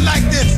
like this.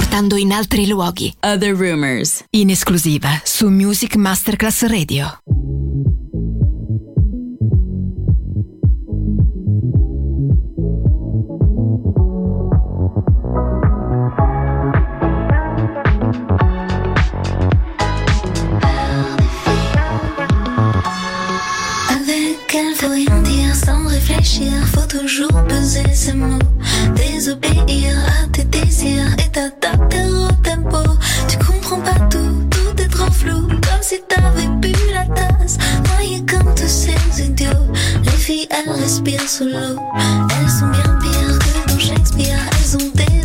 Portando in altri luoghi. Other Rumors. In esclusiva su Music Masterclass Radio. Réfléchir, faut toujours peser ses mots, désobéir à tes désirs et t'adapter au tempo. Tu comprends pas tout, tout est trop flou, comme si t'avais bu la tasse, noyé comme tous ces idiots. Les filles, elles respirent sous l'eau, elles sont bien pires que dans Shakespeare, elles ont des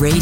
Radio,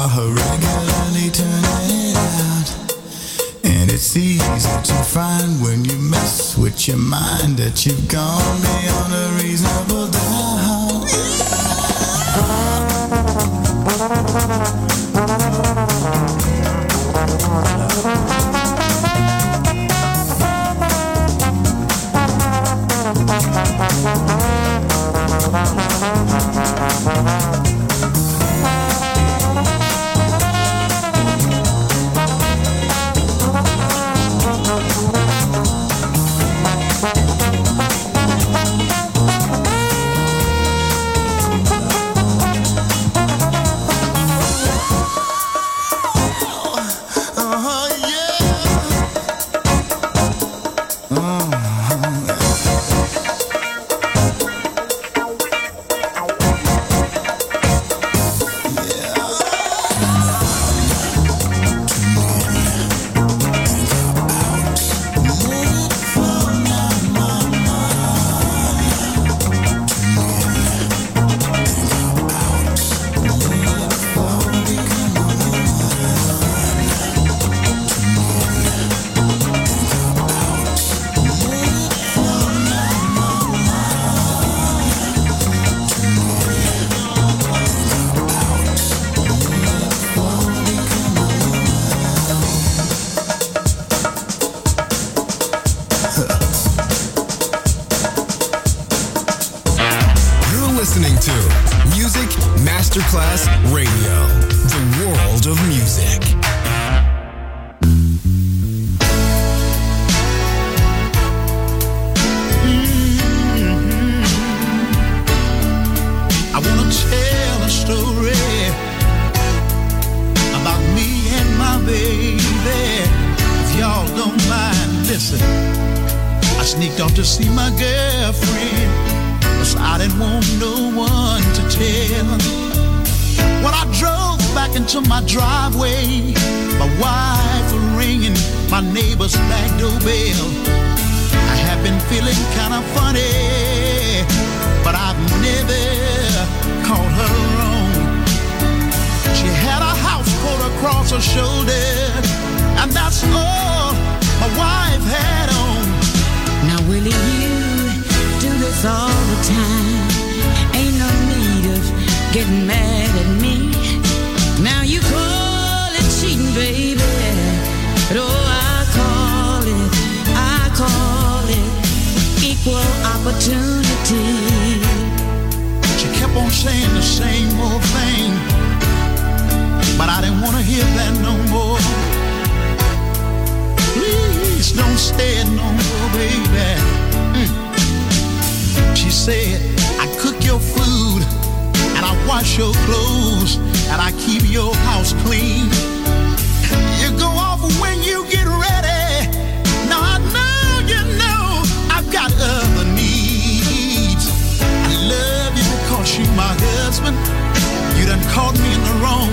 Are regularly turning out. And it's easy to find when you mess with your mind that you've gone beyond a reasonable doubt. Listening to Music Masterclass Radio, the world of music. I wanna tell a story about me and my baby. If y'all don't mind, listen. I sneaked off to see my girlfriend, I didn't want no one to tell. When I drove back into my driveway, my wife was ringing my neighbor's back doorbell. I have been feeling kind of funny, but I've never called her wrong. She had a house coat across her shoulder, and that's all my wife had on. Now, Willie, you all the time. Ain't no need of getting mad at me. Now you call it cheating, baby. But oh, I call it, I call it equal opportunity. She kept on saying the same old thing, but I didn't want to hear that no more. Please don't stay no more, baby. Mm. She said, I cook your food and I wash your clothes and I keep your house clean. You go off when you get ready. Now I know you know I've got other needs. I love you because you're my husband. You done caught me in the wrong,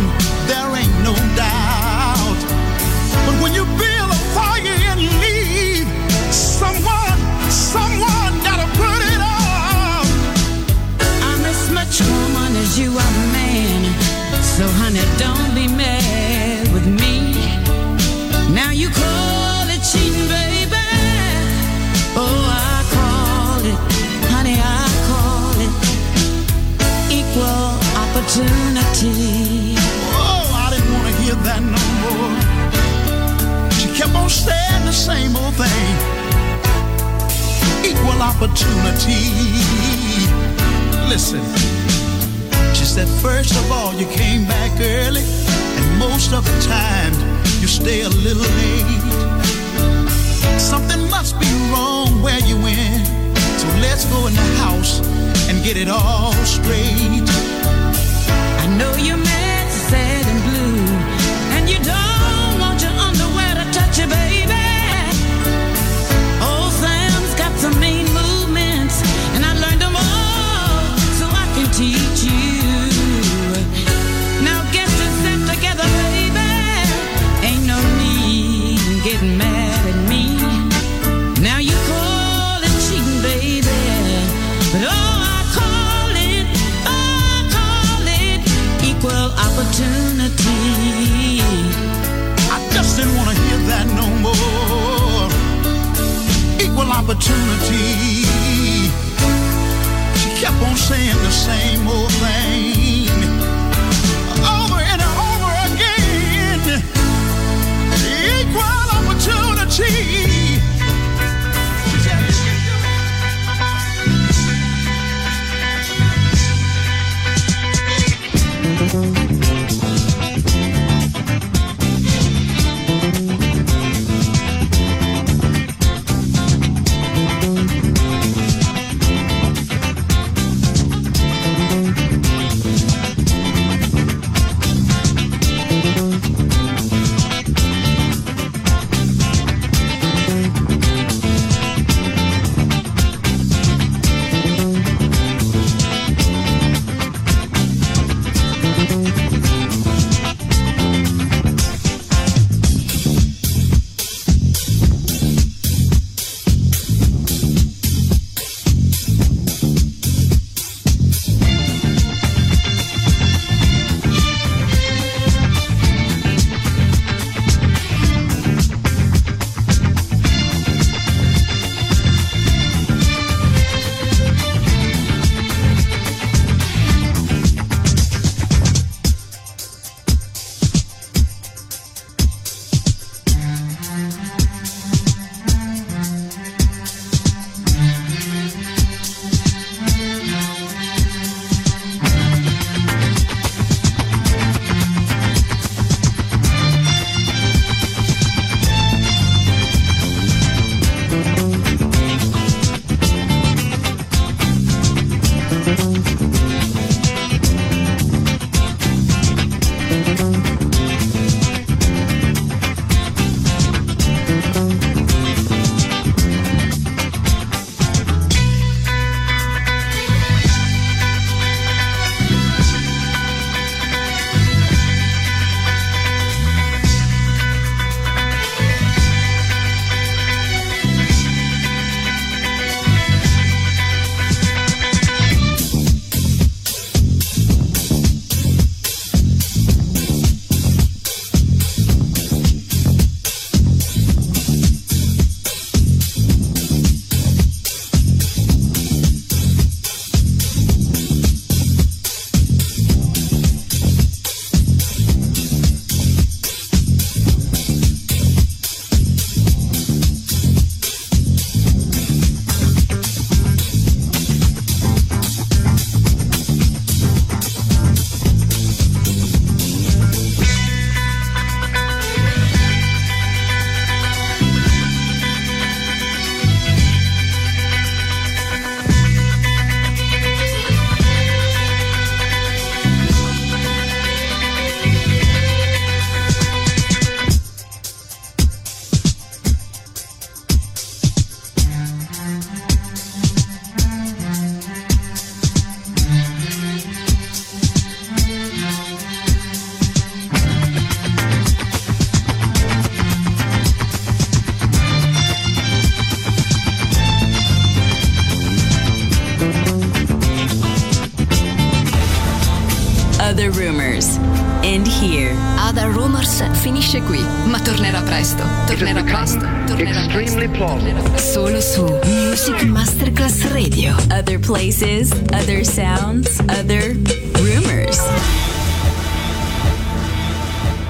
places, other sounds.